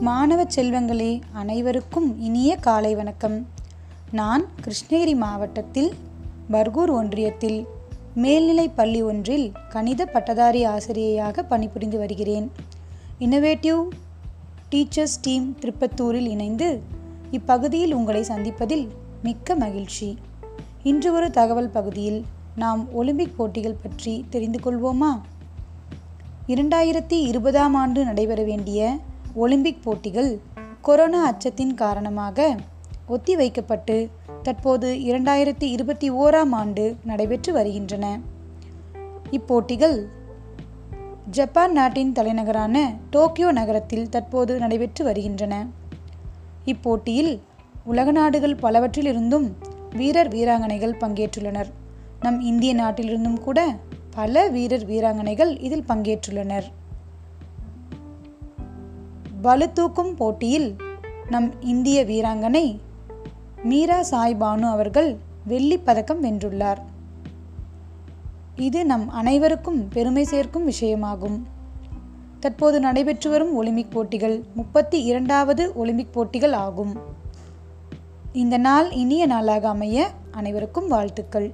மாணவ செல்வங்களே அனைவருக்கும் இனிய காலை வணக்கம். நான் கிருஷ்ணகிரி மாவட்டத்தில் பர்கூர் ஒன்றியத்தில் மேல்நிலைப் பள்ளி ஒன்றில் கணித பட்டதாரி ஆசிரியையாக பணிபுரிந்து வருகிறேன். இன்னோவேட்டிவ் டீச்சர்ஸ் டீம் திருப்பத்தூரில் இணைந்து இப்பகுதியில் உங்களை சந்திப்பதில் மிக்க மகிழ்ச்சி. இன்று ஒரு தகவல் பகுதியில் நாம் ஒலிம்பிக் போட்டிகள் பற்றி தெரிந்து கொள்வோமா? இரண்டாயிரத்தி இருபதாம் ஆண்டு நடைபெற வேண்டிய ஒலிம்பிக் போட்டிகள் கொரோனா அச்சத்தின் காரணமாக ஒத்திவைக்கப்பட்டு தற்போது இரண்டாயிரத்தி இருபத்தி ஓராம் ஆண்டு நடைபெற்று வருகின்றன. இப்போட்டிகள் ஜப்பான் நாட்டின் தலைநகரான டோக்கியோ நகரத்தில் தற்போது நடைபெற்று வருகின்றன. இப்போட்டியில் உலக நாடுகள் பலவற்றிலிருந்தும் வீரர் வீராங்கனைகள் பங்கேற்றுள்ளனர். நம் இந்திய நாட்டிலிருந்தும் கூட பல வீரர் வீராங்கனைகள் இதில் பங்கேற்றுள்ளனர். பளுதூக்கும் போட்டியில் நம் இந்திய வீராங்கனை மீரா சாய் பானு அவர்கள் வெள்ளிப் பதக்கம் வென்றுள்ளார். இது நம் அனைவருக்கும் பெருமை சேர்க்கும் விஷயமாகும். தற்போது நடைபெற்று வரும் ஒலிம்பிக் போட்டிகள் முப்பத்தி இரண்டாவது ஒலிம்பிக் போட்டிகள் ஆகும். இந்த நாள் இனிய நாளாக அமைய அனைவருக்கும் வாழ்த்துக்கள்.